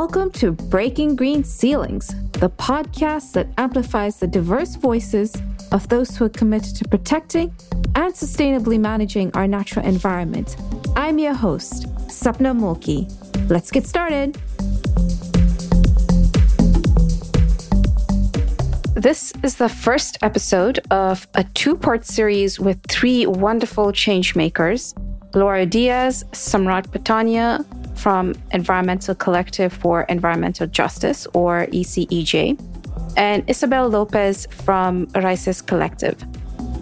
Welcome to Breaking Green Ceilings, the podcast that amplifies the diverse voices of those who are committed to protecting and sustainably managing our natural environment. I'm your host, Sapna Mulki. Let's get started. This is the first episode of a two part series with three wonderful changemakers Laura Diaz, Samrat Patania, from Environmental Collective for Environmental Justice, or ECEJ, and Isabel Lopez from Raíces Collective.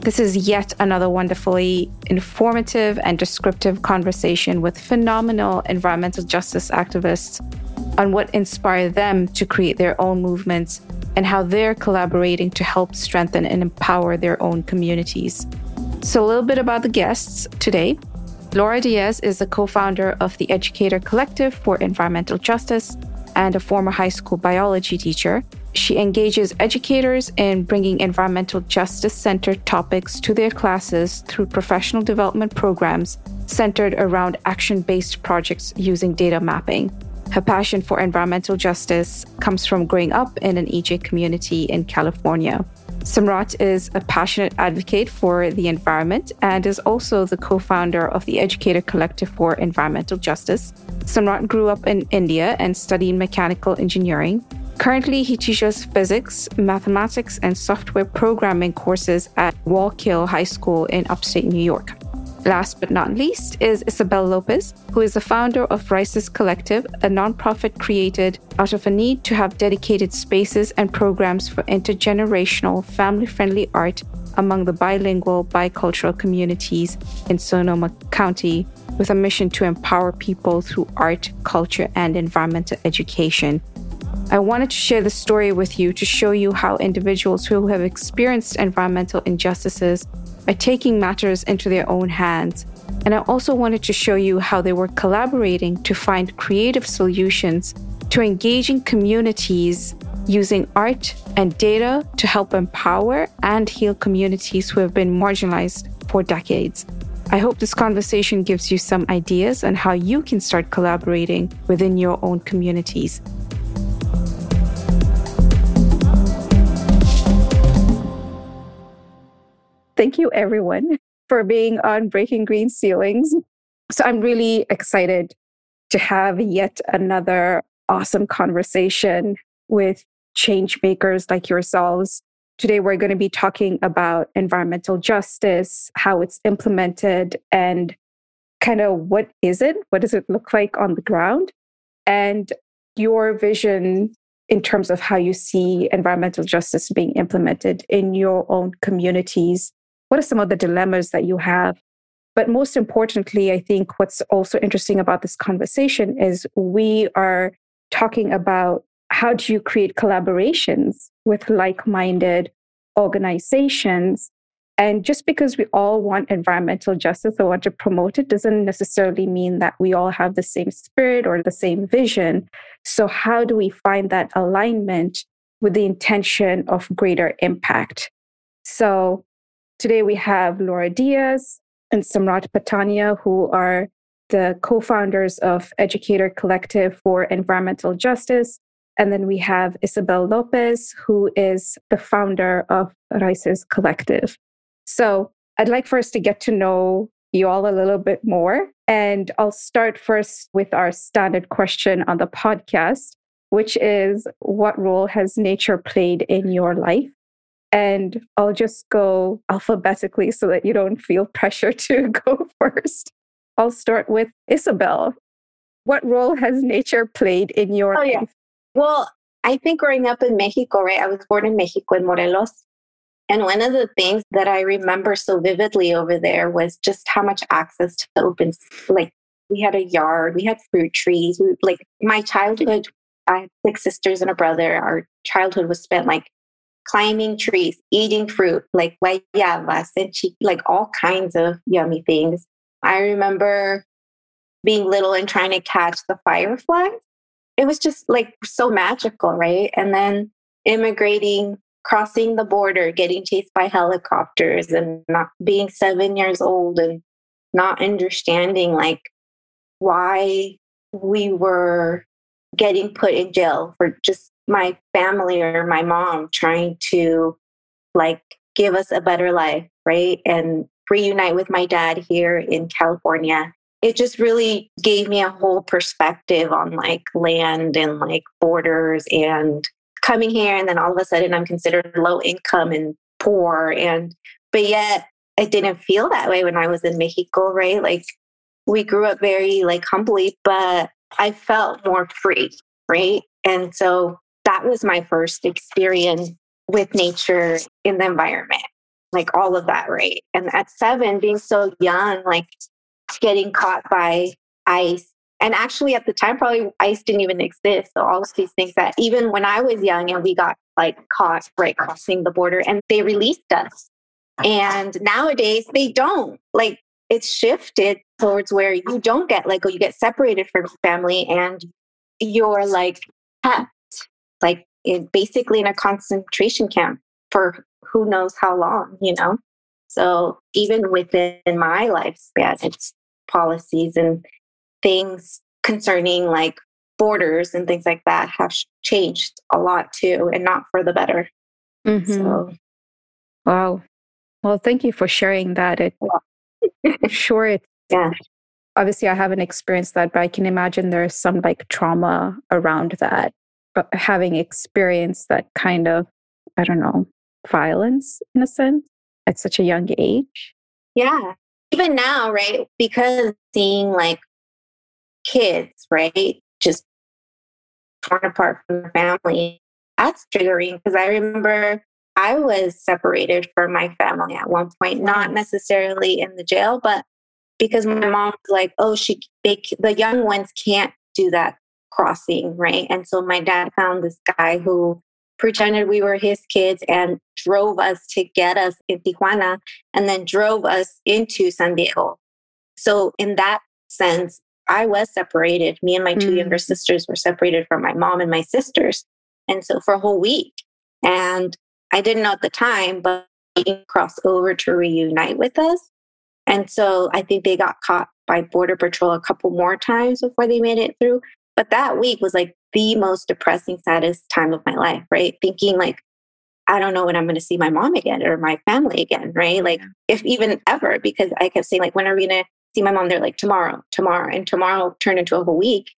This is yet another wonderfully informative and descriptive conversation with phenomenal environmental justice activists on what inspired them to create their own movements and how they're collaborating to help strengthen and empower their own communities. So, a little bit about the guests today. Laura Diaz is the co founder of the Educator Collective for Environmental Justice and a former high school biology teacher. She engages educators in bringing environmental justice centered topics to their classes through professional development programs centered around action based projects using data mapping. Her passion for environmental justice comes from growing up in an EJ community in California. Samrat is a passionate advocate for the environment and is also the co founder of the Educator Collective for Environmental Justice. Samrat grew up in India and studied mechanical engineering. Currently, he teaches physics, mathematics, and software programming courses at Wallkill High School in upstate New York. Last but not least is Isabel Lopez, who is the founder of Raíces Collective, a nonprofit created out of a need to have dedicated spaces and programs for intergenerational, family friendly art among the bilingual, bicultural communities in Sonoma County, with a mission to empower people through art, culture, and environmental education. I wanted to share the story with you to show you how individuals who have experienced environmental injustices are taking matters into their own hands. And I also wanted to show you how they were collaborating to find creative solutions to engaging communities using art and data to help empower and heal communities who have been marginalized for decades. I hope this conversation gives you some ideas on how you can start collaborating within your own communities. Thank you, everyone, for being on Breaking Green Ceilings. So I'm really excited to have yet another awesome conversation with change makers like yourselves. Today, we're going to be talking about environmental justice, how it's implemented, and kind of what is it? What does it look like on the ground? And your vision in terms of how you see environmental justice being implemented in your own communities what are some of the dilemmas that you have? But most importantly, I think what's also interesting about this conversation is we are talking about how do you create collaborations with like minded organizations. And just because we all want environmental justice or want to promote it doesn't necessarily mean that we all have the same spirit or the same vision. So, how do we find that alignment with the intention of greater impact? So, Today we have Laura Diaz and Samrat Patania, who are the co founders of Educator Collective for Environmental Justice. And then we have Isabel Lopez, who is the founder of Raíces Collective. So I'd like for us to get to know you all a little bit more. And I'll start first with our standard question on the podcast, which is What role has nature played in your life? And I'll just go alphabetically so that you don't feel pressure to go first. I'll start with Isabel. What role has nature played in your oh, life? Yeah. Well, I think growing up in Mexico, right? I was born in Mexico, in Morelos. And one of the things that I remember so vividly over there was just how much access to the open, like we had a yard, we had fruit trees. We, like my childhood, I had six sisters and a brother. Our childhood was spent like climbing trees, eating fruit like guayabas and chi- like all kinds of yummy things. I remember being little and trying to catch the fireflies. It was just like so magical, right? And then immigrating, crossing the border, getting chased by helicopters, and not being seven years old and not understanding like why we were getting put in jail for just my family or my mom trying to like give us a better life, right? And reunite with my dad here in California. It just really gave me a whole perspective on like land and like borders and coming here. And then all of a sudden I'm considered low income and poor. And, but yet it didn't feel that way when I was in Mexico, right? Like we grew up very like humbly, but I felt more free, right? And so that was my first experience with nature in the environment, like all of that, right? And at seven, being so young, like getting caught by ICE. And actually, at the time, probably ICE didn't even exist. So, all of these things that even when I was young and we got like caught right crossing the border and they released us. And nowadays, they don't. Like, it's shifted towards where you don't get like, oh, you get separated from family and you're like like in basically in a concentration camp for who knows how long, you know? So even within my lifespan, it's policies and things concerning like borders and things like that have changed a lot too, and not for the better. Mm-hmm. So, wow. Well, thank you for sharing that. It, sure, it, yeah. Obviously, I haven't experienced that, but I can imagine there's some like trauma around that Uh, having experienced that kind of, I don't know, violence in a sense at such a young age. Yeah. Even now, right? Because seeing like kids, right? Just torn apart from their family, that's triggering because I remember I was separated from my family at one point, not necessarily in the jail, but because my mom was like, oh, she, they, the young ones can't do that crossing, right? And so my dad found this guy who pretended we were his kids and drove us to get us in Tijuana and then drove us into San Diego. So, in that sense, I was separated. Me and my two mm. younger sisters were separated from my mom and my sisters. And so, for a whole week. And I didn't know at the time, but they crossed over to reunite with us. And so, I think they got caught by Border Patrol a couple more times before they made it through. But that week was like the most depressing, saddest time of my life, right? Thinking like, I don't know when I'm going to see my mom again or my family again, right? Like, if even ever, because I kept saying, like, when are we going to see my mom? They're like, tomorrow, tomorrow. And tomorrow turned into a whole week.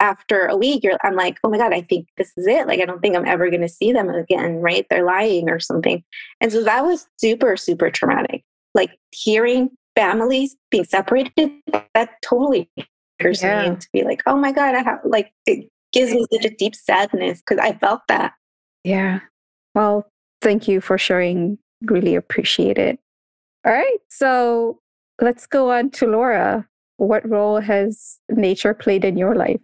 After a week, I'm like, oh my God, I think this is it. Like, I don't think I'm ever going to see them again, right? They're lying or something. And so that was super, super traumatic. Like, hearing families being separated, that totally person yeah. to be like, oh my God, I have like it gives me such a deep sadness because I felt that. Yeah. Well, thank you for sharing. Really appreciate it. All right. So let's go on to Laura. What role has nature played in your life?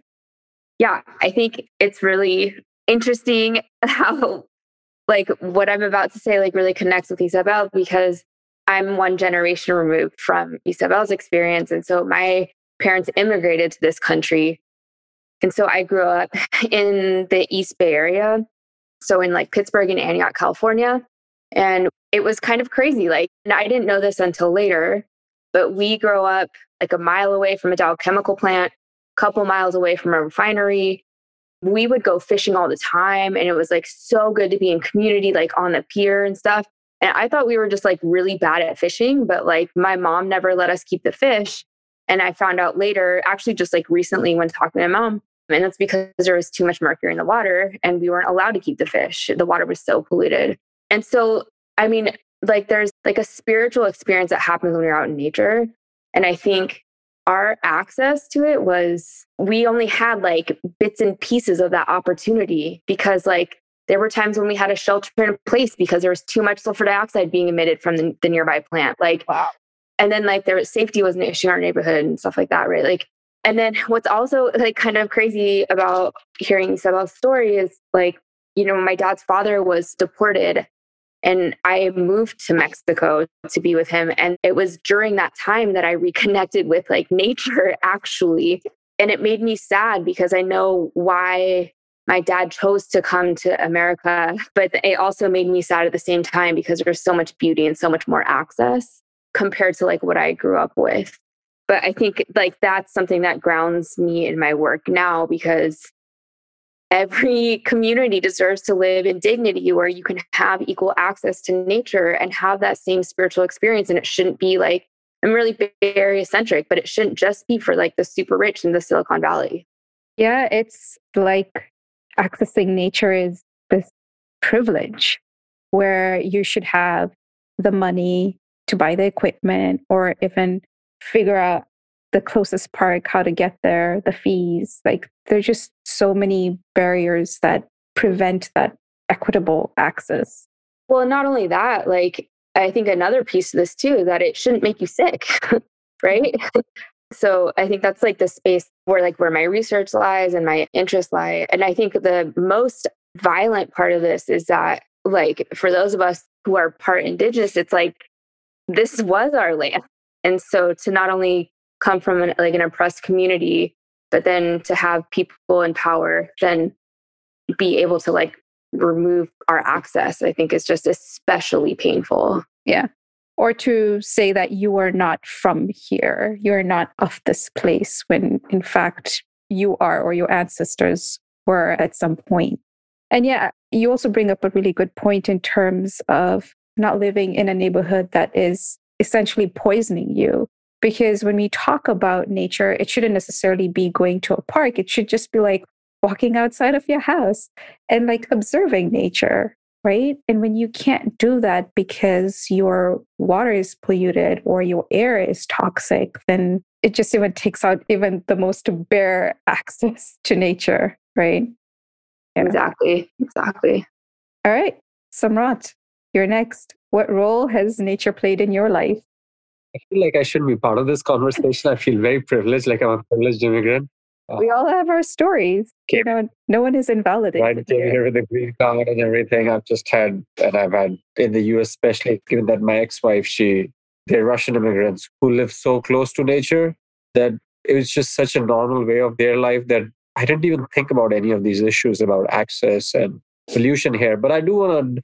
Yeah, I think it's really interesting how like what I'm about to say like really connects with Isabel because I'm one generation removed from Isabel's experience. And so my parents immigrated to this country. And so I grew up in the East Bay area. So in like Pittsburg and Antioch, California. And it was kind of crazy. Like, and I didn't know this until later, but we grow up like a mile away from a Dow chemical plant, a couple miles away from a refinery. We would go fishing all the time. And it was like so good to be in community, like on the pier and stuff. And I thought we were just like really bad at fishing, but like my mom never let us keep the fish. And I found out later, actually, just like recently when talking to my mom, and that's because there was too much mercury in the water and we weren't allowed to keep the fish. The water was so polluted. And so, I mean, like there's like a spiritual experience that happens when you're out in nature. And I think our access to it was we only had like bits and pieces of that opportunity because like there were times when we had a shelter in place because there was too much sulfur dioxide being emitted from the, the nearby plant. Like wow and then like there was safety was an issue in our neighborhood and stuff like that, right? Like, and then what's also like kind of crazy about hearing Isabel's story is like, you know, my dad's father was deported and I moved to Mexico to be with him. And it was during that time that I reconnected with like nature actually. And it made me sad because I know why my dad chose to come to America, but it also made me sad at the same time because there's so much beauty and so much more access compared to like what I grew up with. But I think like that's something that grounds me in my work now because every community deserves to live in dignity where you can have equal access to nature and have that same spiritual experience. And it shouldn't be like, I'm really area centric, but it shouldn't just be for like the super rich in the Silicon Valley. Yeah, it's like accessing nature is this privilege where you should have the money to buy the equipment or even figure out the closest park, how to get there, the fees. Like there's just so many barriers that prevent that equitable access. Well, not only that, like I think another piece of this too is that it shouldn't make you sick, mm-hmm. right? so I think that's like the space where like where my research lies and my interests lie. And I think the most violent part of this is that like for those of us who are part indigenous, it's like this was our land. And so to not only come from an, like an oppressed community, but then to have people in power then be able to like remove our access, I think is just especially painful. Yeah. Or to say that you are not from here, you're not of this place, when in fact you are or your ancestors were at some point. And yeah, you also bring up a really good point in terms of not living in a neighborhood that is essentially poisoning you. Because when we talk about nature, it shouldn't necessarily be going to a park. It should just be like walking outside of your house and like observing nature, right? And when you can't do that because your water is polluted or your air is toxic, then it just even takes out even the most bare access to nature, right? Yeah. Exactly. Exactly. All right. Samrat, you're next. What role has nature played in your life? I feel like I shouldn't be part of this conversation. I feel very privileged, like I'm a privileged immigrant. Uh, we all have our stories. Came, you know, no one is invalidated. Right, came here with the green card and everything. I've just had, and I've had in the US, especially given that my ex-wife, she, they're Russian immigrants who live so close to nature that it was just such a normal way of their life that I didn't even think about any of these issues about access and pollution here. But I do want to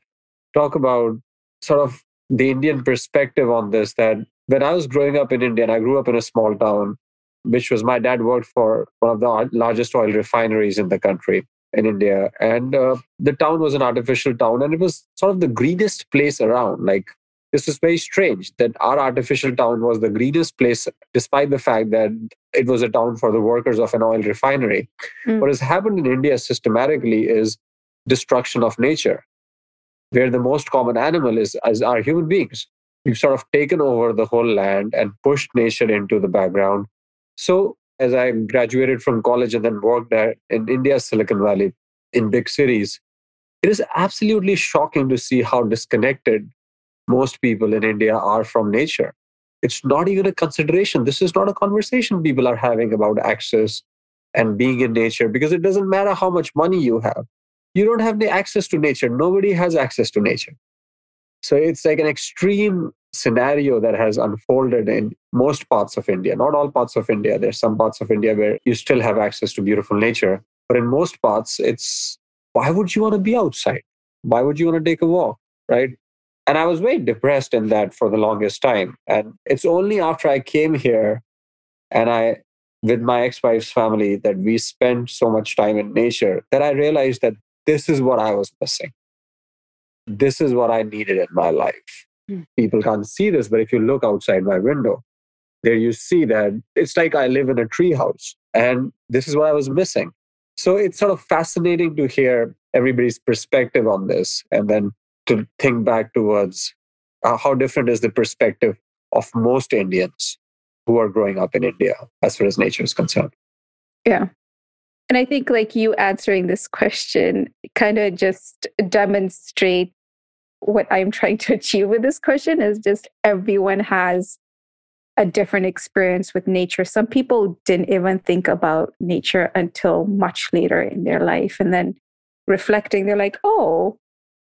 talk about sort of the Indian perspective on this that when I was growing up in India, and I grew up in a small town, which was my dad worked for one of the largest oil refineries in the country in India. And uh, the town was an artificial town, and it was sort of the greenest place around. Like, this is very strange that our artificial town was the greenest place, despite the fact that it was a town for the workers of an oil refinery. Mm. What has happened in India systematically is destruction of nature where the most common animal is as are human beings. We've sort of taken over the whole land and pushed nature into the background. So as I graduated from college and then worked at, in India's Silicon Valley in big cities, it is absolutely shocking to see how disconnected most people in India are from nature. It's not even a consideration. This is not a conversation people are having about access and being in nature because it doesn't matter how much money you have you don't have the access to nature. Nobody has access to nature. So it's like an extreme scenario that has unfolded in most parts of India. Not all parts of India. There's some parts of India where you still have access to beautiful nature. But in most parts, it's why would you want to be outside? Why would you want to take a walk? Right. And I was very depressed in that for the longest time. And it's only after I came here and I, with my ex wife's family, that we spent so much time in nature that I realized that this is what I was missing. This is what I needed in my life. Mm. People can't see this, but if you look outside my window, there you see that it's like I live in a treehouse, and this is what I was missing. So it's sort of fascinating to hear everybody's perspective on this, and then to think back towards uh, how different is the perspective of most Indians who are growing up in India as far as nature is concerned. Yeah. And I think like you answering this question kind of just demonstrate what I'm trying to achieve with this question is just everyone has a different experience with nature. Some people didn't even think about nature until much later in their life. And then reflecting, they're like, oh,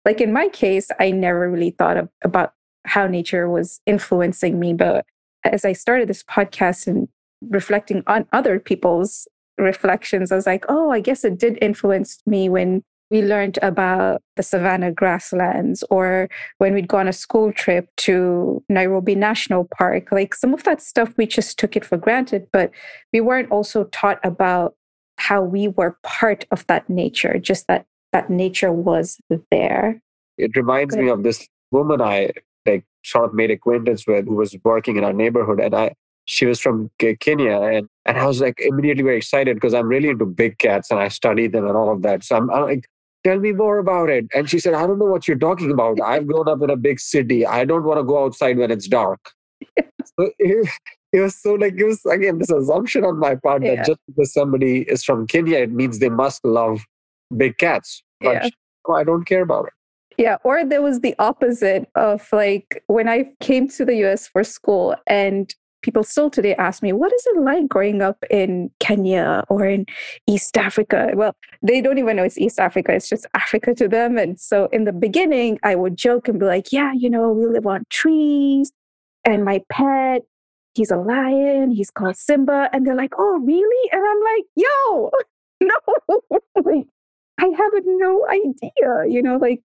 like in my case, I never really thought of, about how nature was influencing me. But as I started this podcast and reflecting on other people's reflections, I was like, oh, I guess it did influence me when we learned about the savannah grasslands or when we'd go on a school trip to Nairobi National Park. Like some of that stuff, we just took it for granted, but we weren't also taught about how we were part of that nature, just that that nature was there. It reminds me of this woman I like sort of made acquaintance with who was working in our neighborhood. And I she was from Kenya and, and I was like immediately very excited because I'm really into big cats and I study them and all of that. So I'm, I'm like, tell me more about it. And she said, I don't know what you're talking about. I've grown up in a big city. I don't want to go outside when it's dark. so it, it, was so like, it was again, this assumption on my part yeah. that just because somebody is from Kenya, it means they must love big cats. But yeah. I don't care about it. Yeah, or there was the opposite of like when I came to the US for school and people still today ask me, what is it like growing up in Kenya or in East Africa? Well, they don't even know it's East Africa, it's just Africa to them. And so in the beginning, I would joke and be like, yeah, you know, we live on trees, and my pet, he's a lion, he's called Simba. And they're like, oh, really? And I'm like, yo, no, like, I have no idea, you know, like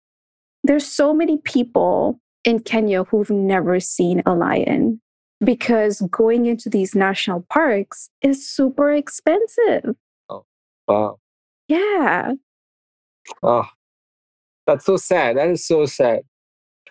there's so many people in Kenya who've never seen a lion because going into these national parks is super expensive. Oh, wow. Yeah. Oh, that's so sad. That is so sad.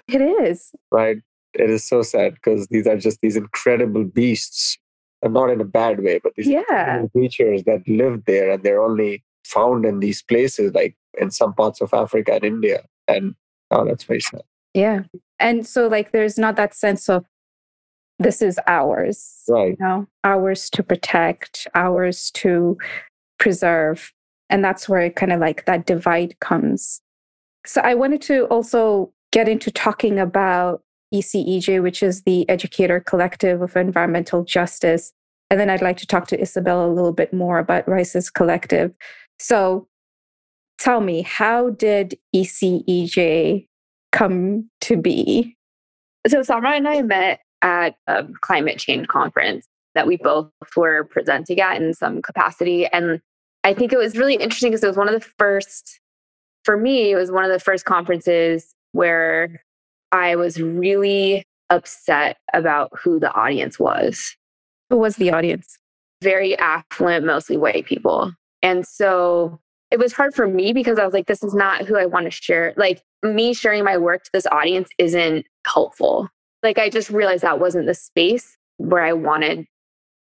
It is. Right. It is so sad because these are just these incredible beasts, and not in a bad way, but these yeah. creatures that live there and they're only found in these places, like in some parts of Africa and India. And oh, that's very sad. Yeah. And so, like, there's not that sense of this is ours right. you know ours to protect ours to preserve and that's where kind of like that divide comes. So i wanted to also get into talking about ecej which is the educator collective of environmental justice and then i'd like to talk to isabel a little bit more about Raíces collective. So tell me how did ecej come to be? So Samrat and I met at a climate change conference that we both were presenting at in some capacity. And I think it was really interesting because it was one of the first, for me, it was one of the first conferences where I was really upset about who the audience was. Who was the audience? Very affluent, mostly white people. And so it was hard for me because I was like, this is not who I want to share. Like, me sharing my work to this audience isn't helpful like I just realized that wasn't the space where I wanted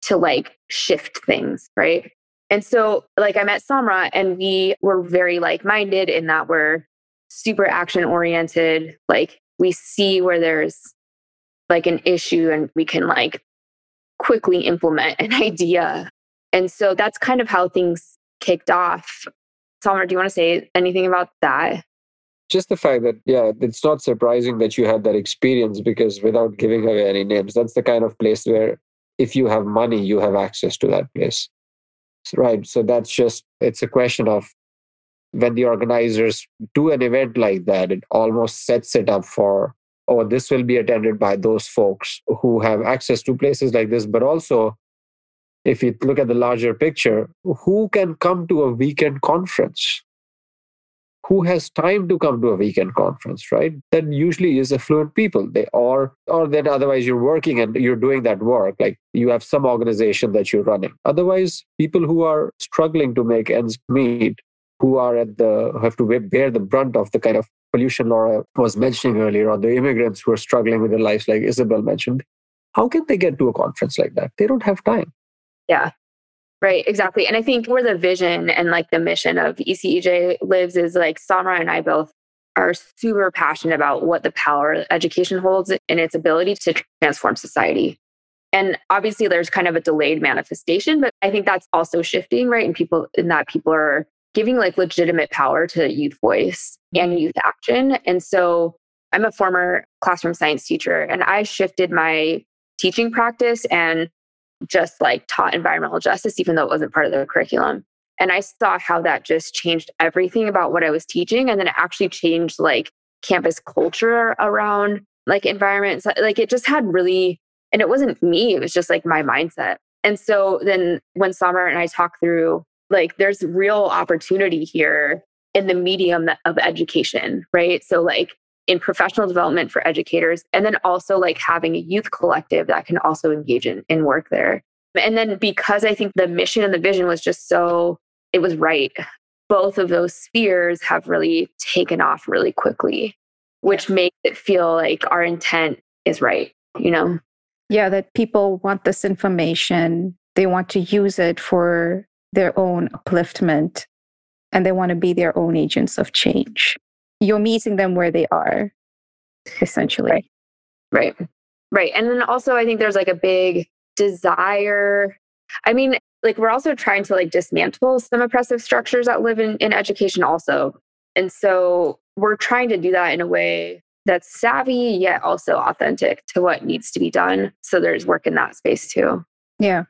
to like shift things, right? And so like I met Samrat and we were very like-minded in that we're super action oriented, like we see where there's like an issue and we can like quickly implement an idea. And so that's kind of how things kicked off. Samrat, do you want to say anything about that? Just the fact that yeah it's not surprising that you had that experience because without giving away any names that's the kind of place where if you have money you have access to that place. Right so that's just it's a question of when the organizers do an event like that it almost sets it up for oh this will be attended by those folks who have access to places like this. But also if you look at the larger picture who can come to a weekend conference who has time to come to a weekend conference right? That usually is affluent people. They are or then otherwise you're working and you're doing that work like you have some organization that you're running. Otherwise people who are struggling to make ends meet who are at the have to bear the brunt of the kind of pollution laura was mentioning earlier or the immigrants who are struggling with their lives like isabel mentioned how can they get to a conference like that? They don't have time. Yeah Right, exactly. And I think where the vision and like the mission of ECEJ lives is like Samrat and I both are super passionate about what the power education holds in its ability to transform society. And obviously there's kind of a delayed manifestation, but I think that's also shifting, right? And people in that people are giving like legitimate power to youth voice and mm-hmm. youth action. And so I'm a former classroom science teacher and I shifted my teaching practice and just like taught environmental justice, even though it wasn't part of the curriculum. And I saw how that just changed everything about what I was teaching. And then it actually changed like campus culture around like environments. Like it just had really, and it wasn't me, it was just like my mindset. And so then when Samrat and I talk through, like, there's real opportunity here in the medium of education, right? So, like, in professional development for educators and then also like having a youth collective that can also engage in, in work there and then because i think the mission and the vision was just so it was right. Both of those spheres have really taken off really quickly, which makes it feel like our intent is right, you know? Yeah, that people want this information, they want to use it for their own upliftment, and they want to be their own agents of change. You're meeting them where they are, essentially. Right. Right. Right. And then also, I think there's like a big desire. I mean, like we're also trying to like dismantle some oppressive structures that live in, in education also. And so we're trying to do that in a way that's savvy yet also authentic to what needs to be done. So there's work in that space too. Yeah.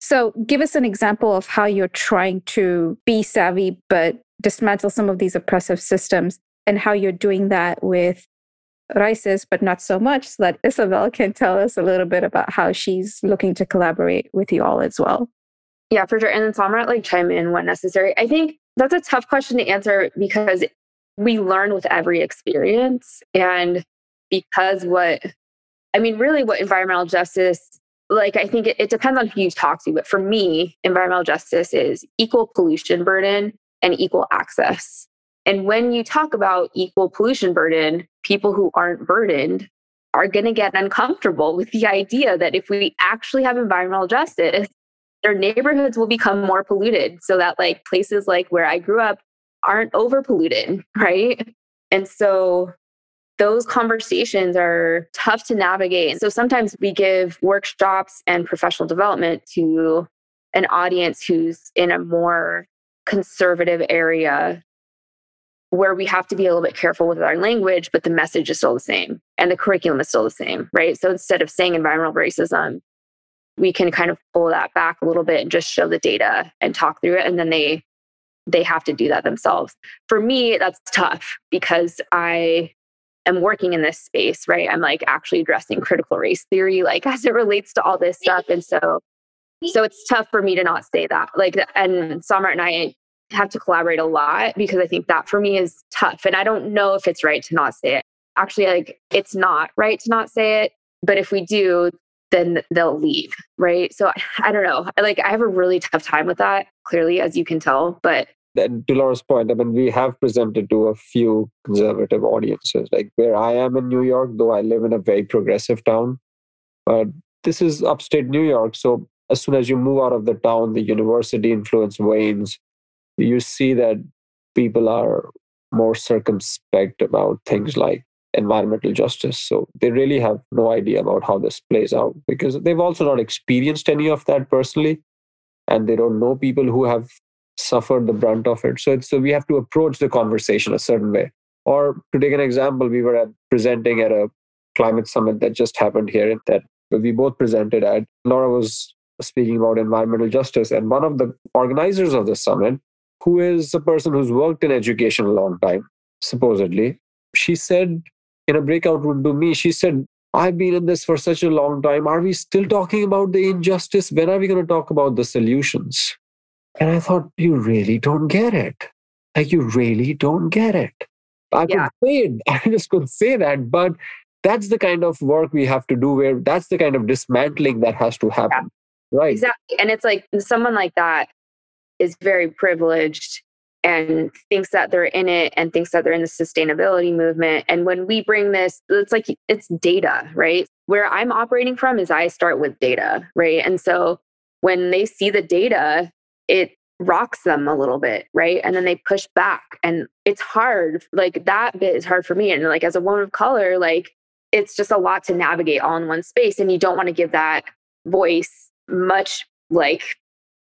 So give us an example of how you're trying to be savvy but dismantle some of these oppressive systems and how you're doing that with Raices, but not so much, so that Isabel can tell us a little bit about how she's looking to collaborate with you all as well. Yeah, for sure. And then Samrat like chime in when necessary. I think that's a tough question to answer because we learn with every experience. And because what, I mean, really what environmental justice, like, I think it, it depends on who you talk to. But for me, environmental justice is equal pollution burden and equal access. And when you talk about equal pollution burden, people who aren't burdened are going to get uncomfortable with the idea that if we actually have environmental justice, their neighborhoods will become more polluted so that like places like where I grew up aren't over polluted, right? And so those conversations are tough to navigate. So sometimes we give workshops and professional development to an audience who's in a more conservative area where we have to be a little bit careful with our language, but the message is still the same and the curriculum is still the same, right? So instead of saying environmental racism, we can kind of pull that back a little bit and just show the data and talk through it. And then they they have to do that themselves. For me, that's tough because I am working in this space, right? I'm like actually addressing critical race theory, like as it relates to all this stuff. And so so it's tough for me to not say that. Like and Samrat and I have to collaborate a lot because I think that for me is tough. And I don't know if it's right to not say it. Actually, like it's not right to not say it. But if we do, then they'll leave. Right. So I don't know. Like I have a really tough time with that, clearly, as you can tell. But and to Laura's point, I mean, we have presented to a few conservative audiences, like where I am in New York, though I live in a very progressive town. But this is upstate New York. So as soon as you move out of the town, the university influence wanes you see that people are more circumspect about things like environmental justice. So they really have no idea about how this plays out because they've also not experienced any of that personally. And they don't know people who have suffered the brunt of it. So, so we have to approach the conversation a certain way. Or to take an example, we were at, presenting at a climate summit that just happened here that we both presented at. Laura was speaking about environmental justice. And one of the organizers of the summit who is a person who's worked in education a long time, supposedly, she said in a breakout room to me, she said, I've been in this for such a long time. Are we still talking about the injustice? When are we going to talk about the solutions? And I thought, you really don't get it. Like, you really don't get it. I yeah. could say it. I just could say that. But that's the kind of work we have to do where that's the kind of dismantling that has to happen. Right. Exactly. And it's like someone like that is very privileged and thinks that they're in it and thinks that they're in the sustainability movement. And when we bring this, it's like it's data, right? Where I'm operating from is I start with data, right? And so when they see the data, it rocks them a little bit, right? And then they push back. And it's hard. Like that bit is hard for me. And like as a woman of color, like it's just a lot to navigate all in one space. And you don't want to give that voice much like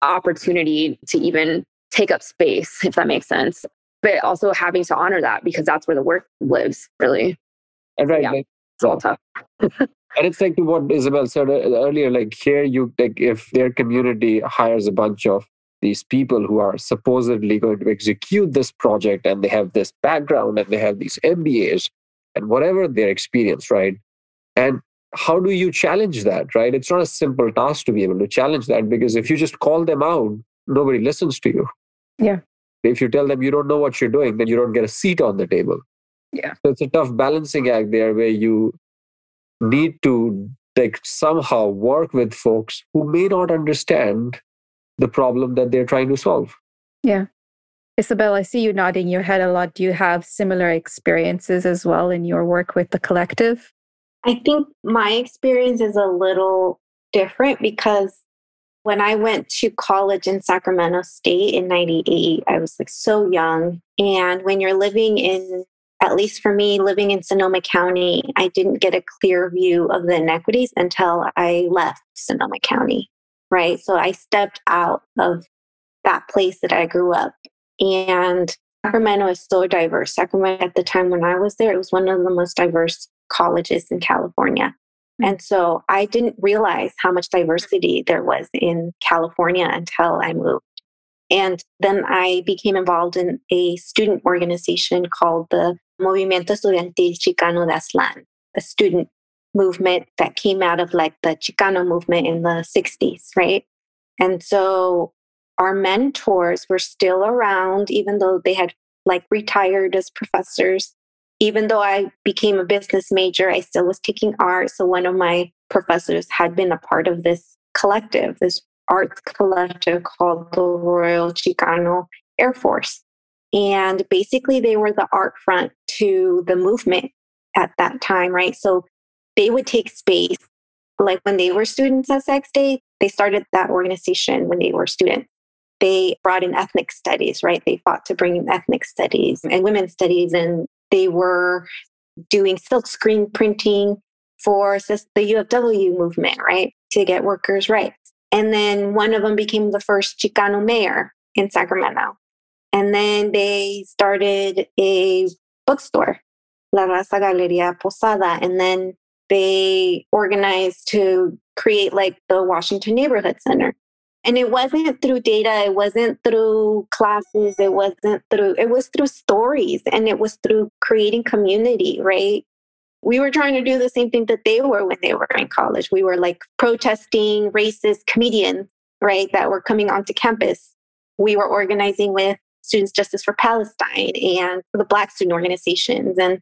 opportunity to even take up space, if that makes sense. But also having to honor that because that's where the work lives, really. Right, yeah, like, it's all tough. and it's like what Isabel said uh, earlier, like here you like if their community hires a bunch of these people who are supposedly going to execute this project and they have this background and they have these MBAs and whatever their experience, right? And how do you challenge that right it's not a simple task to be able to challenge that because if you just call them out nobody listens to you yeah if you tell them you don't know what you're doing then you don't get a seat on the table yeah so it's a tough balancing act there where you need to like somehow work with folks who may not understand the problem that they're trying to solve Yeah. Isabel, I see you nodding your head a lot. Do you have similar experiences as well in your work with the collective? I think my experience is a little different because when I went to college in Sacramento State in 98, I was like so young. And when you're living in, at least for me, living in Sonoma County, I didn't get a clear view of the inequities until I left Sonoma County, right? So I stepped out of that place that I grew up. And Sacramento is so diverse. Sacramento, at the time when I was there, it was one of the most diverse colleges in California. Mm. And so I didn't realize how much diversity there was in California until I moved. And then I became involved in a student organization called the Movimiento Estudiantil Chicano de Aztlán, a student movement that came out of like the Chicano movement in the 60s, right? And so our mentors were still around, even though they had like retired as professors even though I became a business major, I still was taking art. So one of my professors had been a part of this collective, this arts collective called the Royal Chicano Air Force. And basically, they were the art front to the movement at that time, right? So they would take space. Like when they were students at Sac State, they started that organization when they were students. They brought in ethnic studies, right? They fought to bring in ethnic studies and women's studies and they were doing silk screen printing for the UFW movement, right? To get workers' rights. And then one of them became the first Chicano mayor in Sacramento. And then they started a bookstore, La Raza Galeria Posada. And then they organized to create like the Washington Neighborhood Center. And it wasn't through data, it wasn't through classes, it wasn't through, it was through stories and it was through creating community, right? We were trying to do the same thing that they were when they were in college. We were like protesting racist comedians, right, that were coming onto campus. We were organizing with Students Justice for Palestine and the Black student organizations. And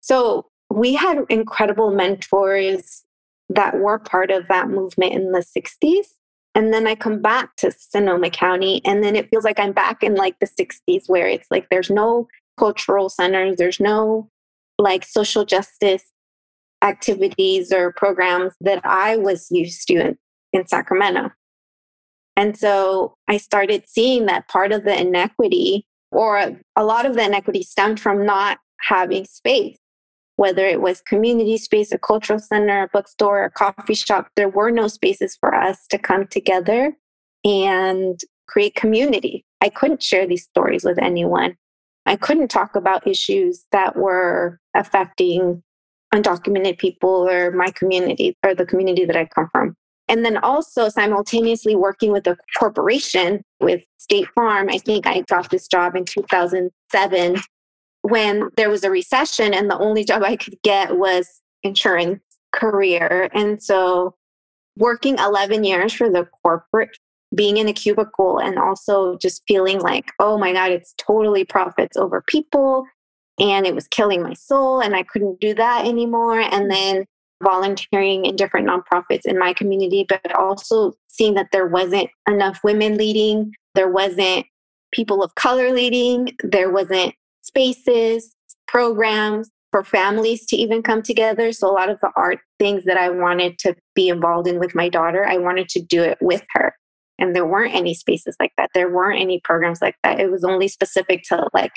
so we had incredible mentors that were part of that movement in the 60s and then I come back to Sonoma County, and then it feels like I'm back in like the 60s where it's like there's no cultural centers, there's no like social justice activities or programs that I was used to in, in Sacramento. And so I started seeing that part of the inequity, or a lot of the inequity, stemmed from not having space whether it was community space, a cultural center, a bookstore, a coffee shop, there were no spaces for us to come together and create community. I couldn't share these stories with anyone. I couldn't talk about issues that were affecting undocumented people or my community or the community that I come from. And then also simultaneously working with a corporation with State Farm. I think I got this job in 2007 when there was a recession and the only job I could get was insurance career. And so working 11 years for the corporate, being in a cubicle and also just feeling like, oh my God, it's totally profits over people. And it was killing my soul and I couldn't do that anymore. And mm. then volunteering in different nonprofits in my community, but also seeing that there wasn't enough women leading, there wasn't people of color leading, there wasn't spaces, programs for families to even come together. So, a lot of the art things that I wanted to be involved in with my daughter, I wanted to do it with her. And there weren't any spaces like that. There weren't any programs like that. It was only specific to like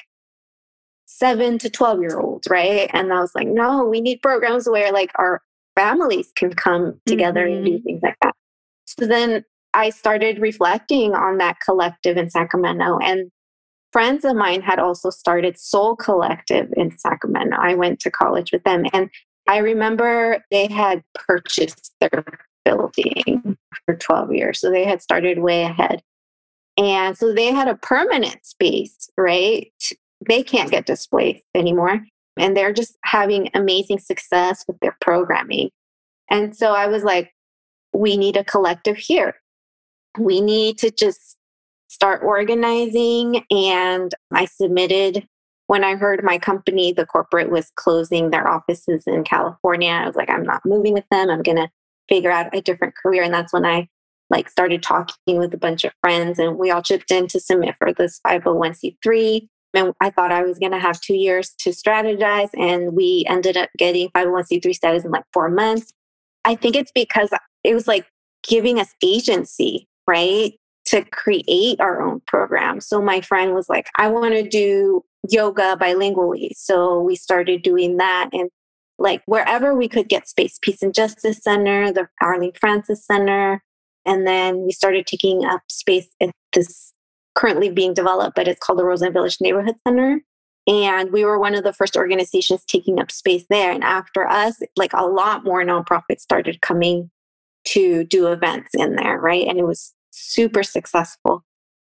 seven to 12 year olds, right? And I was like, no, we need programs where like our families can come together mm-hmm. and do mm-hmm. things like that. So then I started reflecting on that collective in Sacramento and friends of mine had also started Sol Collective in Sacramento. I went to college with them. And I remember they had purchased their building for 12 years. So they had started way ahead. And so they had a permanent space, right? They can't get displaced anymore. And they're just having amazing success with their programming. And so I was like, we need a collective here. We need to just start organizing. And I submitted when I heard my company, the corporate, was closing their offices in California. I was like, I'm not moving with them. I'm going to figure out a different career. And that's when I like started talking with a bunch of friends and we all chipped in to submit for this 501c3 and I thought I was going to have two years to strategize. And we ended up getting 501c3 status in like four months. I think it's because it was like giving us agency, right? To create our own program. So my friend was like, I want to do yoga bilingually. So we started doing that. And like wherever we could get space, Peace and Justice Center, the Arlene Francis Center. And then we started taking up space at this currently being developed, but it's called the Roseland Village Neighborhood Center. And we were one of the first organizations taking up space there. And after us, like a lot more nonprofits started coming to do events in there, right? And it was super successful.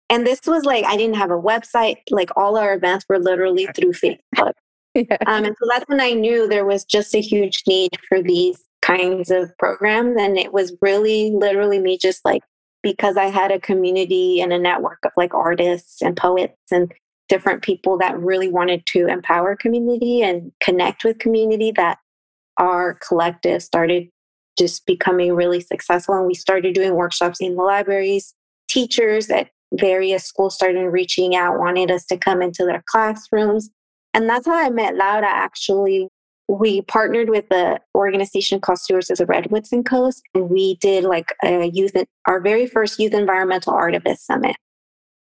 And this was like, I didn't have a website. Like all our events were literally through Facebook. yeah. um, and so that's when I knew there was just a huge need for these kinds of programs. And it was really literally me just like because I had a community and a network of like artists and poets and different people that really wanted to empower community and connect with community that our collective started just becoming really successful and we started doing workshops in the libraries teachers at various schools started reaching out wanted us to come into their classrooms and that's how i met laura actually we partnered with the organization called Stewards of the Redwoods and Coast, and we did like a youth, our very first youth environmental artivist summit.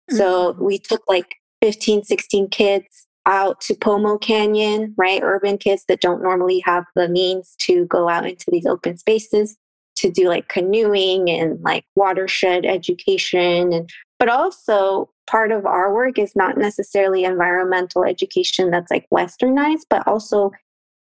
Mm-hmm. So we took like 15, 16 kids out to Pomo Canyon, right? Urban kids that don't normally have the means to go out into these open spaces to do like canoeing and like watershed education and but also part of our work is not necessarily environmental education that's like westernized but also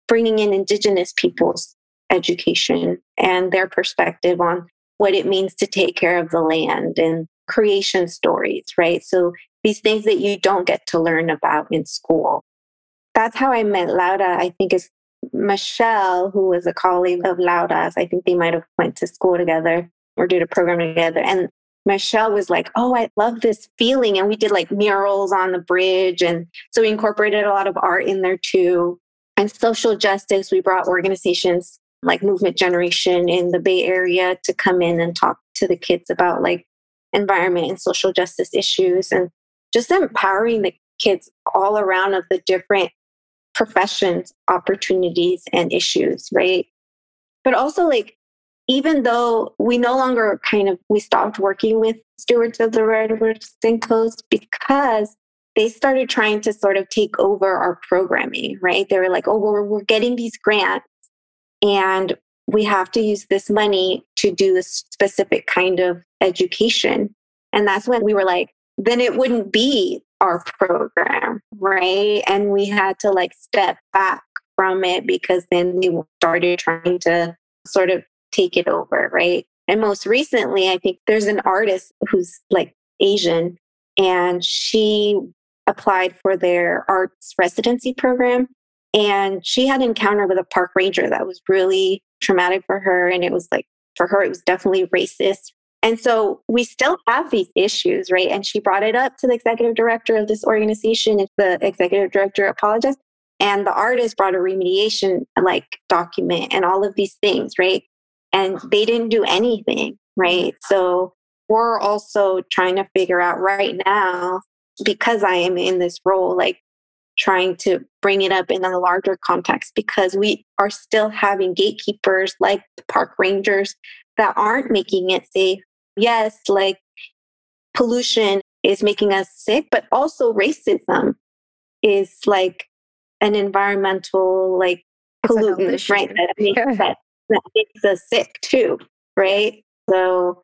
bringing in Indigenous people's education and their perspective on what it means to take care of the land and creation stories, right? So these things that you don't get to learn about in school. That's how I met Laura. I think is Michelle, who was a colleague of Laura's. I think they might have went to school together or did a program together. And Michelle was like, Oh, I love this feeling. And we did like murals on the bridge. And so we incorporated a lot of art in there too and social justice, we brought organizations like Movement Generation in the Bay Area to come in and talk to the kids about like environment and social justice issues and just empowering the kids all around of the different professions, opportunities, and issues, right? But also, like, even though we no longer kind of we stopped working with stewards of the redwoods and coast because they started trying to sort of take over our programming, right? They were like, oh, we're, we're getting these grants and we have to use this money to do this specific kind of education. And that's when we were like, then it wouldn't be our program, right? And we had to like step back from it because then they started trying to sort of take it over, right? And most recently, I think there's an artist who's like Asian and she applied for their arts residency program. And she had an encounter with a park ranger that was really traumatic for her. And it was like, for her, it was definitely racist. And so we still have these issues, right? And she brought it up to the executive director of this organization. And the executive director apologized. And the artist brought a remediation like document and all of these things, right? And they didn't do anything, right? Mm-hmm. So we're also trying to figure out right now because I am in this role, like trying to bring it up in a larger context because we are still having gatekeepers like the park rangers that aren't making it safe. Yes, like pollution is making us sick, but also racism is like an environmental like pollutant, right? That makes, yeah. that, that makes us sick too, right? So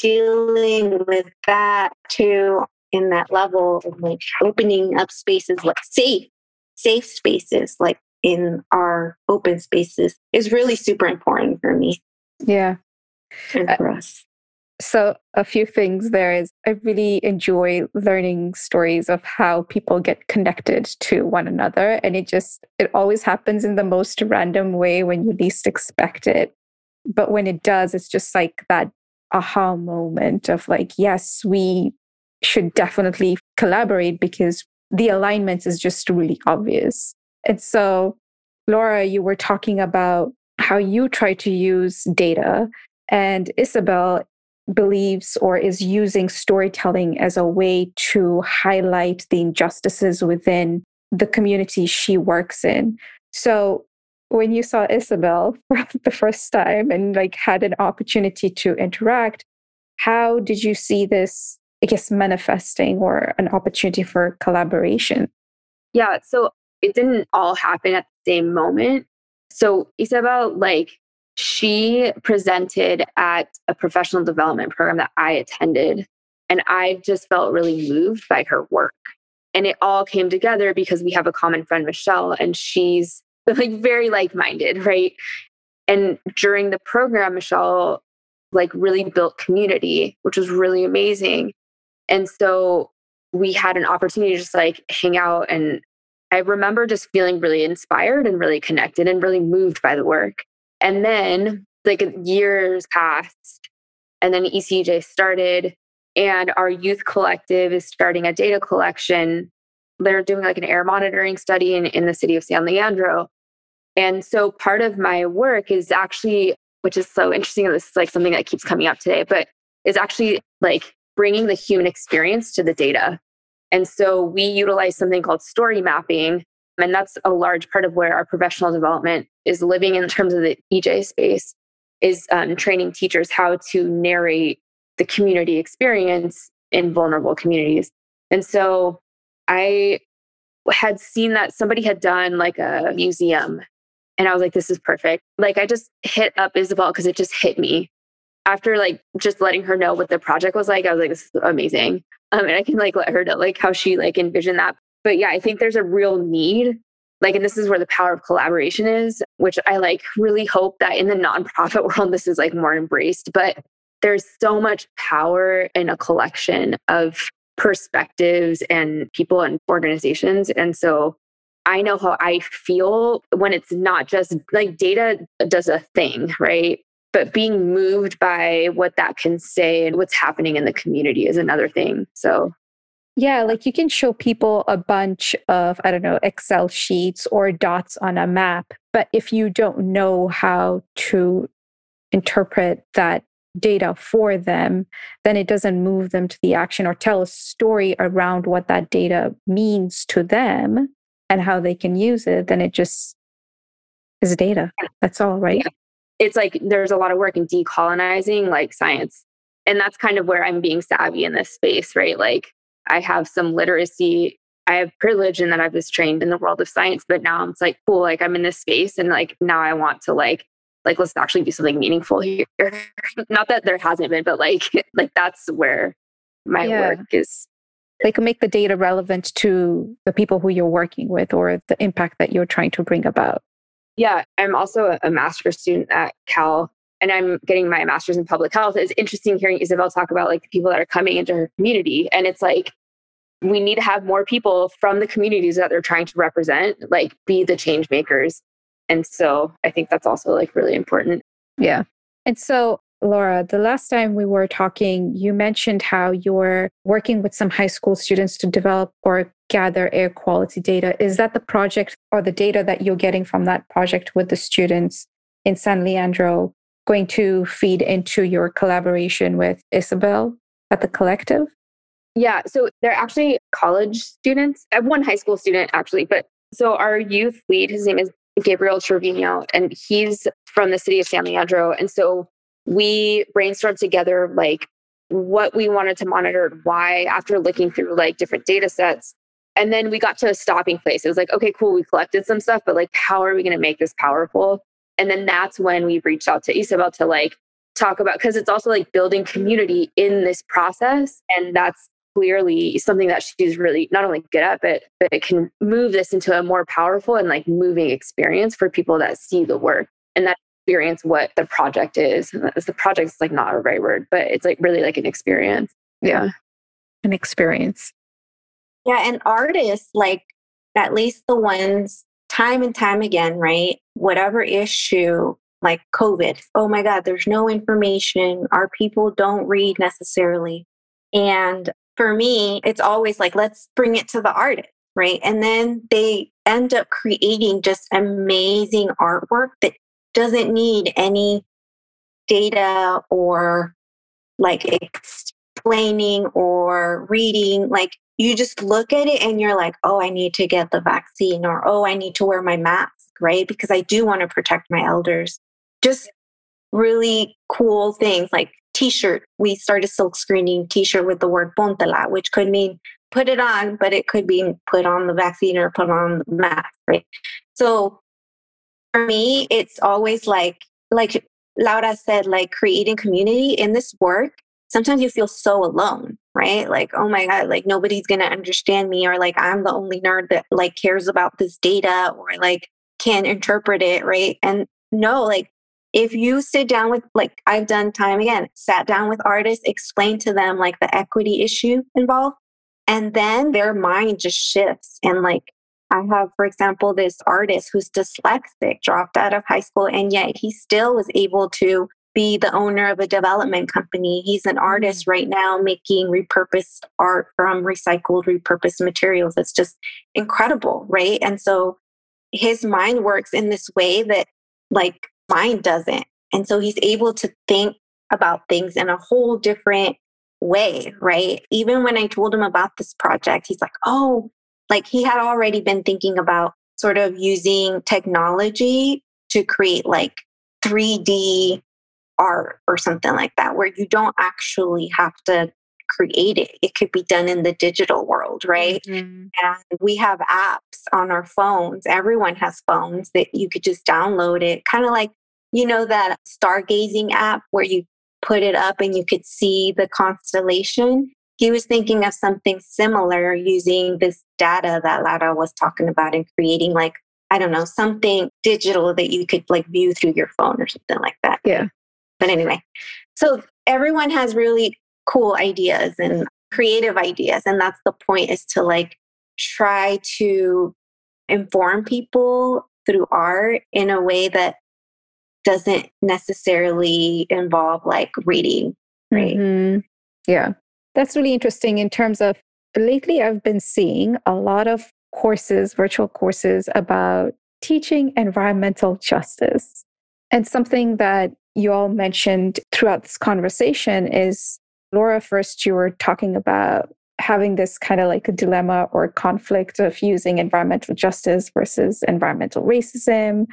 dealing with that too in that level of like opening up spaces like safe, safe spaces like in our open spaces is really super important for me. Yeah. And uh, for us. So, a few things there is I really enjoy learning stories of how people get connected to one another. And it just, it always happens in the most random way when you least expect it. But when it does, it's just like that aha moment of like, yes, we should definitely collaborate because the alignment is just really obvious. And so, Laura, you were talking about how you try to use data. And Isabel, believes or is using storytelling as a way to highlight the injustices within the community she works in. So when you saw Isabel for the first time and like had an opportunity to interact, how did you see this, I guess, manifesting or an opportunity for collaboration? Yeah, so it didn't all happen at the same moment. So Isabel, like, she presented at a professional development program that I attended, and I just felt really moved by her work. And it all came together because we have a common friend, Michelle, and she's like very like minded, right? And during the program, Michelle like really built community, which was really amazing. And so we had an opportunity to just like hang out. And I remember just feeling really inspired and really connected and really moved by the work. And then like years passed and then ECJ started and our youth collective is starting a data collection. They're doing like an air monitoring study in, in the city of San Leandro. And so part of my work is actually, which is so interesting, this is like something that keeps coming up today, but is actually like bringing the human experience to the data. And so we utilize something called story mapping. And that's a large part of where our professional development is living in terms of the EJ space, is um, training teachers how to narrate the community experience in vulnerable communities. And so I had seen that somebody had done like a museum and I was like, this is perfect. Like I just hit up Isabel because it just hit me. After like just letting her know what the project was like, I was like, this is amazing. Um, and I can like let her know like how she like envisioned that. But yeah, I think there's a real need. Like, and this is where the power of collaboration is, which I like really hope that in the nonprofit world, this is like more embraced. But there's so much power in a collection of perspectives and people and organizations. And so I know how I feel when it's not just like data does a thing, right? But being moved by what that can say and what's happening in the community is another thing. So, yeah, like you can show people a bunch of, I don't know, Excel sheets or dots on a map. But if you don't know how to interpret that data for them, then it doesn't move them to the action or tell a story around what that data means to them and how they can use it, then it just is data. That's all, right? Yeah. It's like there's a lot of work in decolonizing like science. And that's kind of where I'm being savvy in this space, right? Like I have some literacy. I have privilege in that I was trained in the world of science, but now it's like, cool, like I'm in this space and like now I want to like like let's actually do something meaningful here. Not that there hasn't been, but like like that's where my yeah. work is they can make the data relevant to the people who you're working with or the impact that you're trying to bring about. Yeah, I'm also a master's student at Cal and I'm getting my master's in public health. It's interesting hearing Isabel talk about like the people that are coming into her community. And it's like, we need to have more people from the communities that they're trying to represent, like be the change makers. And so I think that's also like really important. Yeah. And so Laura, the last time we were talking, you mentioned how you're working with some high school students to develop or gather air quality data. Is that the project or the data that you're getting from that project with the students in San Leandro going to feed into your collaboration with Isabel at the collective? Yeah, so they're actually college students. I have one high school student actually, but so our youth lead, his name is Gabriel Trevino, and he's from the city of San Leandro. And so we brainstormed together like what we wanted to monitor, and why, after looking through like different data sets. And then we got to a stopping place. It was like, okay, cool, we collected some stuff, but like, how are we going to make this powerful? And then that's when we reached out to Isabel to like talk about, because it's also like building community in this process. And that's clearly something that she's really not only good at, but, but it can move this into a more powerful and like moving experience for people that see the work. And that experience what the project is. The project is like not a right word, but it's like really like an experience. Yeah. An experience. Yeah. And artists, like at least the ones time and time again, right? Whatever issue, like COVID, oh my God, there's no information. Our people don't read necessarily. And for me, it's always like, let's bring it to the artist, right? And then they end up creating just amazing artwork that doesn't need any data or like explaining or reading. Like you just look at it and you're like, oh, I need to get the vaccine or oh, I need to wear my mask, right? Because I do want to protect my elders. Just really cool things like t-shirt. We started silk screening t-shirt with the word pontela, which could mean put it on, but it could be put on the vaccine or put on the mask, right? So for me, it's always like like Laura said, like creating community in this work. Sometimes you feel so alone, right? Like, oh my God, like nobody's gonna understand me, or like I'm the only nerd that like cares about this data or like can interpret it, right? And no, like if you sit down with like I've done time again, sat down with artists, explain to them like the equity issue involved, and then their mind just shifts and like I have, for example, this artist who's dyslexic, dropped out of high school, and yet he still was able to be the owner of a development company. He's an artist mm. right now making repurposed art from recycled, repurposed materials. It's just incredible, right? And so his mind works in this way that, like, mine doesn't. And so he's able to think about things in a whole different way, right? Even when I told him about this project, he's like, oh, like he had already been thinking about sort of using technology to create like 3D art or something like that, where you don't actually have to create it. It could be done in the digital world, right? Mm-hmm. And we have apps on our phones. Everyone has phones that you could just download it, kind of like, you know, that stargazing app where you put it up and you could see the constellation he was thinking of something similar using this data that Lara was talking about and creating like, I don't know, something digital that you could like view through your phone or something like that. Yeah. But anyway, so everyone has really cool ideas and creative ideas. And that's the point is to like try to inform people through art in a way that doesn't necessarily involve like reading. Right. Mm-hmm. Yeah. That's really interesting in terms of lately, I've been seeing a lot of courses, virtual courses about teaching environmental justice. And something that you all mentioned throughout this conversation is Laura, first, you were talking about having this kind of like a dilemma or conflict of using environmental justice versus environmental racism.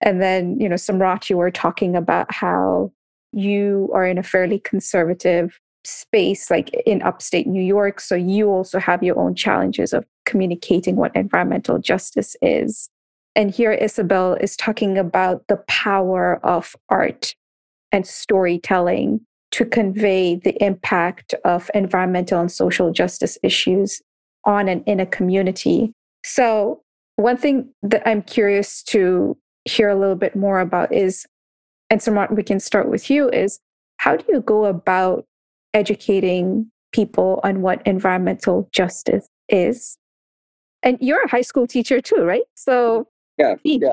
And then, you know, Samrat, you were talking about how you are in a fairly conservative space like in upstate New York. So you also have your own challenges of communicating what environmental justice is. And here Isabel is talking about the power of art and storytelling to convey the impact of environmental and social justice issues on and in a community. So, one thing that I'm curious to hear a little bit more about is, and Samrat, we can start with you, is how do you go about educating people on what environmental justice is. And you're a high school teacher too, right? So, yeah, yeah.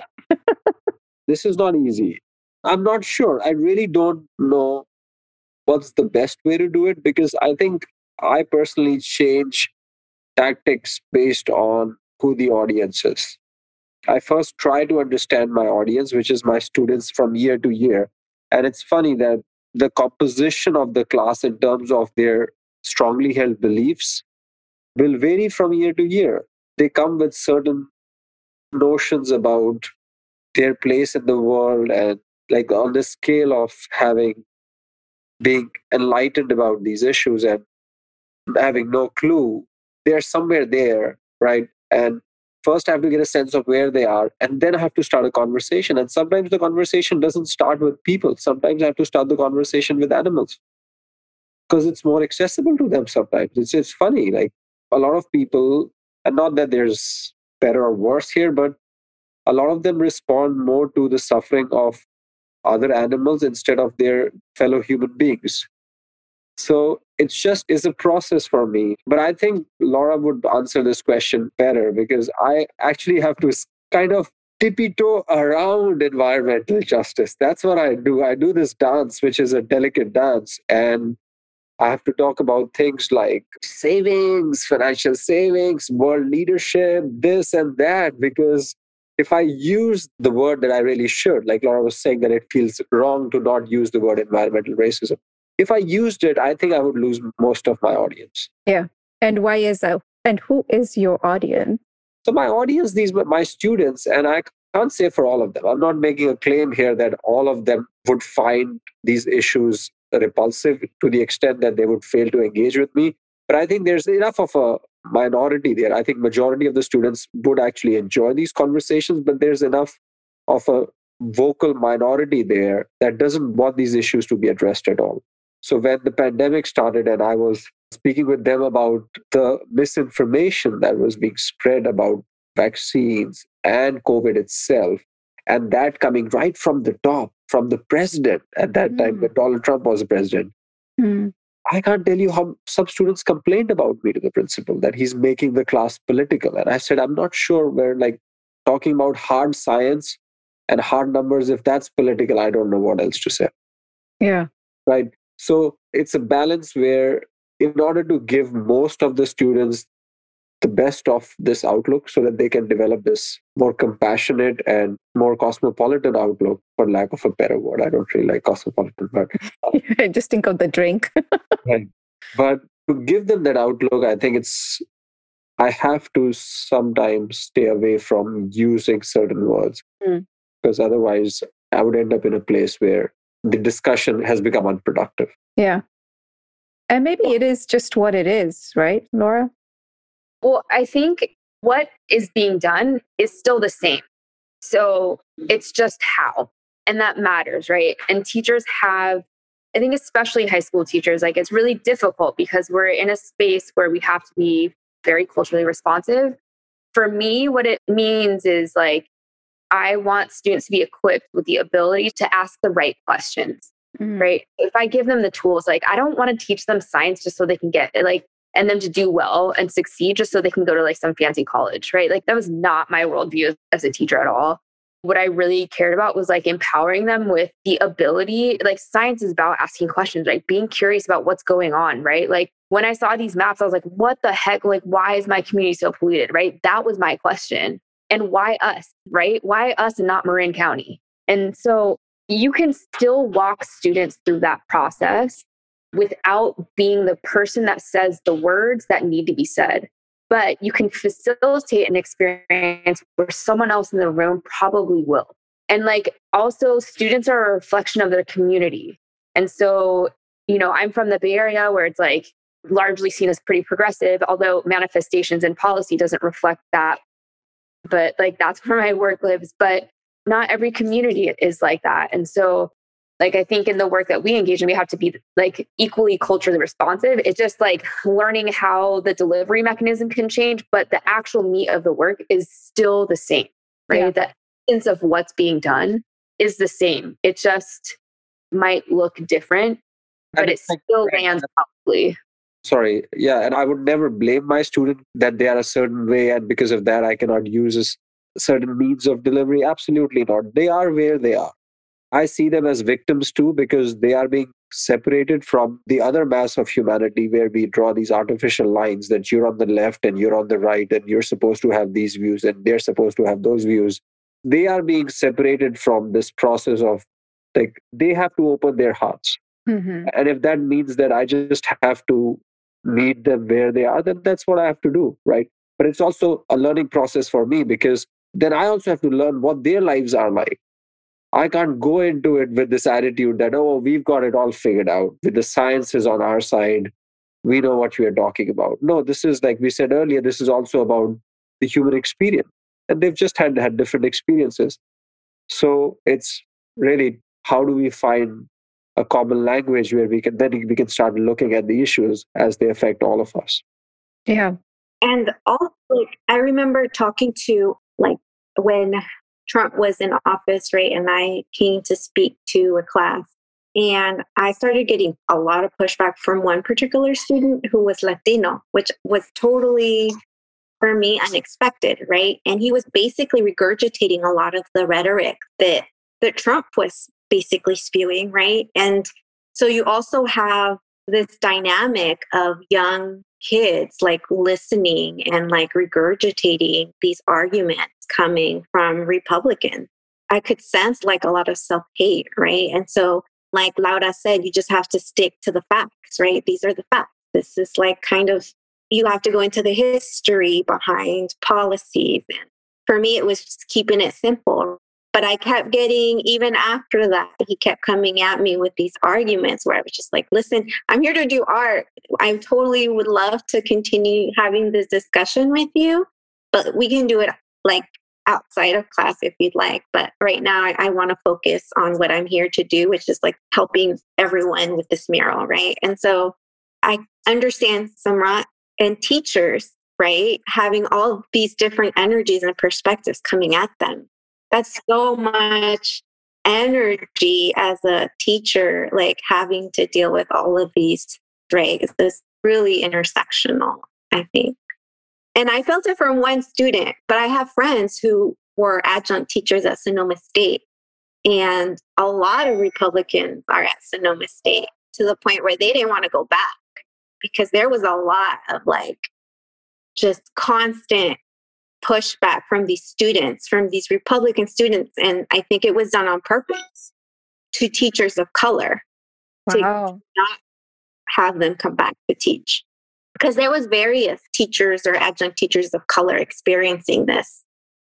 this is not easy. I'm not sure. I really don't know what's the best way to do it because I think I personally change tactics based on who the audience is. I first try to understand my audience, which is my students from year to year. And it's funny that the composition of the class in terms of their strongly held beliefs will vary from year to year. They come with certain notions about their place in the world and like on the scale of having being enlightened about these issues and having no clue they're somewhere there right and first I have to get a sense of where they are, and then I have to start a conversation. And sometimes the conversation doesn't start with people. Sometimes I have to start the conversation with animals because it's more accessible to them sometimes. It's, it's funny. Like a lot of people, and not that there's better or worse here, but a lot of them respond more to the suffering of other animals instead of their fellow human beings. So it's just is a process for me. But I think Laura would answer this question better because I actually have to kind of tippy toe around environmental justice. That's what I do. I do this dance, which is a delicate dance. And I have to talk about things like savings, financial savings, world leadership, this and that, because if I use the word that I really should, like Laura was saying, that it feels wrong to not use the word environmental racism. if I used it, I think I would lose most of my audience. Yeah. And why is that? And who is your audience? So my audience, these were my students, and I can't say for all of them. I'm not making a claim here that all of them would find these issues repulsive to the extent that they would fail to engage with me. But I think there's enough of a minority there. I think majority of the students would actually enjoy these conversations, but there's enough of a vocal minority there that doesn't want these issues to be addressed at all. So when the pandemic started and I was speaking with them about the misinformation that was being spread about vaccines and COVID itself, and that coming right from the top, from the president at that mm. time when Donald Trump was the president. Mm. I can't tell you how some students complained about me to the principal that he's making the class political. And I said, I'm not sure we're like talking about hard science and hard numbers. If that's political, I don't know what else to say. Yeah. Right. So it's a balance where, in order to give most of the students the best of this outlook so that they can develop this more compassionate and more cosmopolitan outlook for lack of a better word. I don't really like cosmopolitan but just think of the drink. Right. But to give them that outlook i think it's i have to sometimes stay away from using certain words. Mm. because otherwise i would end up in a place where the discussion has become unproductive. Yeah. And maybe it is just what it is right laura well, I think what is being done is still the same. So it's just how, and that matters, right? And teachers have, I think, especially high school teachers, like it's really difficult because we're in a space where we have to be very culturally responsive. For me, what it means is like, I want students to be equipped with the ability to ask the right questions, mm. right? If I give them the tools, like, I don't want to teach them science just so they can get like and them to do well and succeed just so they can go to like some fancy college, right? Like that was not my worldview as a teacher at all. What I really cared about was like empowering them with the ability, like science is about asking questions, like being curious about what's going on, right? Like when I saw these maps, I was like, what the heck? Like, why is my community so polluted, right? That was my question. And why us, right? Why us and not Marin County? And so you can still walk students through that process without being the person that says the words that need to be said. But you can facilitate an experience where someone else in the room probably will. And like also, students are a reflection of their community. And so, you know, I'm from the Bay Area where it's like largely seen as pretty progressive, although manifestations and policy doesn't reflect that. But like that's where my work lives. But not every community is like that. And so like i think in the work that we engage in we have to be like equally culturally responsive. It's just like learning how the delivery mechanism can change but the actual meat of the work is still the same right? Yeah. the essence of what's being done is the same. It just might look different but it still lands probably sorry yeah and i would never blame my student that they are a certain way and because of that i cannot use a certain means of delivery. Absolutely not. They are where they are I see them as victims too because they are being separated from the other mass of humanity where we draw these artificial lines that you're on the left and you're on the right and you're supposed to have these views and they're supposed to have those views. They are being separated from this process of like they have to open their hearts. Mm-hmm. And if that means that I just have to meet them where they are, then that's what I have to do, right? But it's also a learning process for me because then I also have to learn what their lives are like I can't go into it with this attitude that, oh, we've got it all figured out. With the science is on our side. We know what we are talking about. No, this is like we said earlier, this is also about the human experience. And they've just had had different experiences. So it's really how do we find a common language where we can then we can start looking at the issues as they affect all of us. Yeah. And also like I remember talking to like when Trump was in office, right? And I came to speak to a class. And I started getting a lot of pushback from one particular student who was Latino, which was totally, for me, unexpected, right? And he was basically regurgitating a lot of the rhetoric that, that Trump was basically spewing, right? And so you also have this dynamic of young kids like listening and like regurgitating these arguments coming from Republicans. I could sense like a lot of self hate, right? And so like Laura said, you just have to stick to the facts, right? These are the facts. This is like kind of, you have to go into the history behind policies. And for me, it was just keeping it simple. But I kept getting, even after that, he kept coming at me with these arguments where I was just like, listen, I'm here to do art. I totally would love to continue having this discussion with you, but we can do it like outside of class if you'd like. But right now, I, I want to focus on what I'm here to do, which is like helping everyone with this mural, right? And so I understand Samrat and teachers, right, having all these different energies and perspectives coming at them. That's so much energy as a teacher, like having to deal with all of these, right? It's really intersectional, I think. And I felt it from one student, but I have friends who were adjunct teachers at Sonoma State. And a lot of Republicans are at Sonoma State to the point where they didn't want to go back because there was a lot of like just constant pushback from these students, from these Republican students. And I think it was done on purpose to teachers of color wow. to not have them come back to teach because there was various teachers or adjunct teachers of color experiencing this.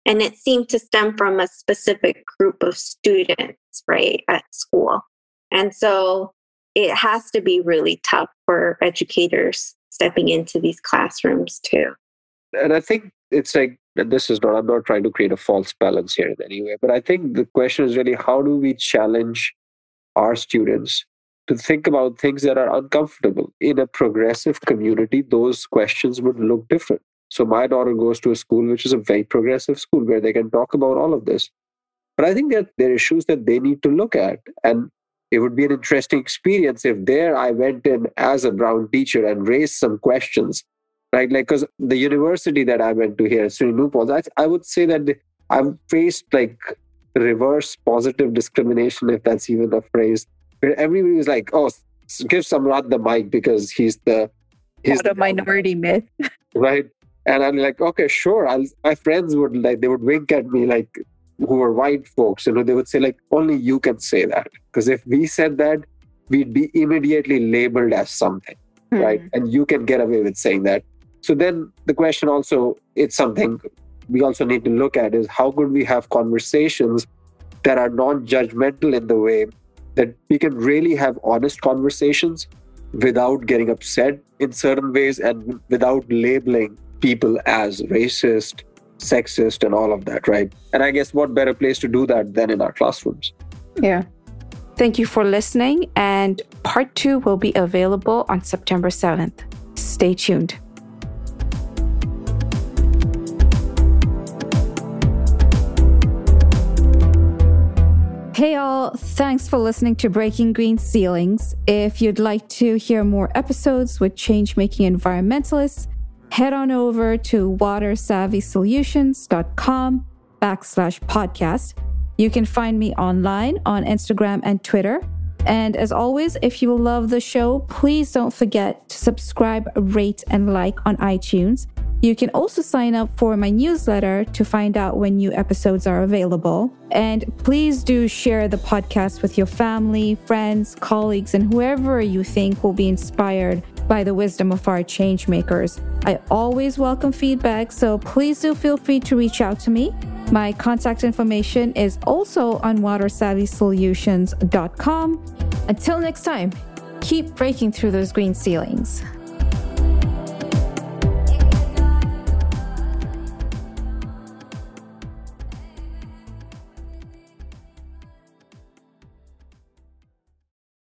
And it seemed to stem from a specific group of students right at school. And so it has to be really tough for educators stepping into these classrooms too. And i think it's like this is not i'm not trying to create a false balance here in any way but i think the question is really how do we challenge our students to think about things that are uncomfortable. In a progressive community, those questions would look different. So, my daughter goes to a school which is a very progressive school where they can talk about all of this. But I think that there are issues that they need to look at. And it would be an interesting experience if there I went in as a brown teacher and raised some questions, right? Like, because the university that I went to here, SUNY I, I would say that I've faced like reverse positive discrimination, if that's even a phrase, everybody was like, "Oh, give Samrat the mic because he's the he's the minority myth." right? And I'm like, "Okay, sure." I'll, my friends would like they would wink at me like who were white folks. You know, they would say like, "Only you can say that," because if we said that, we'd be immediately labeled as something, hmm. right? And you can get away with saying that. So then the question also, it's something we also need to look at is how could we have conversations that are non-judgmental in the way that we can really have honest conversations without getting upset in certain ways and without labeling people as racist, sexist, and all of that, right? And I guess what better place to do that than in our classrooms? Yeah. Thank you for listening. And part two will be available on September 7th. Stay tuned. Hey all, thanks for listening to Breaking Green Ceilings. If you'd like to hear more episodes with change making environmentalists, head on over to watersavvysolutions.com backslash podcast. You can find me online on Instagram and Twitter. And as always, if you love the show, please don't forget to subscribe, rate, and like on iTunes. You can also sign up for my newsletter to find out when new episodes are available. And please do share the podcast with your family, friends, colleagues, and whoever you think will be inspired by the wisdom of our change makers. I always welcome feedback, so please do feel free to reach out to me. My contact information is also on watersavvysolutions.com. Until next time, keep breaking through those green ceilings.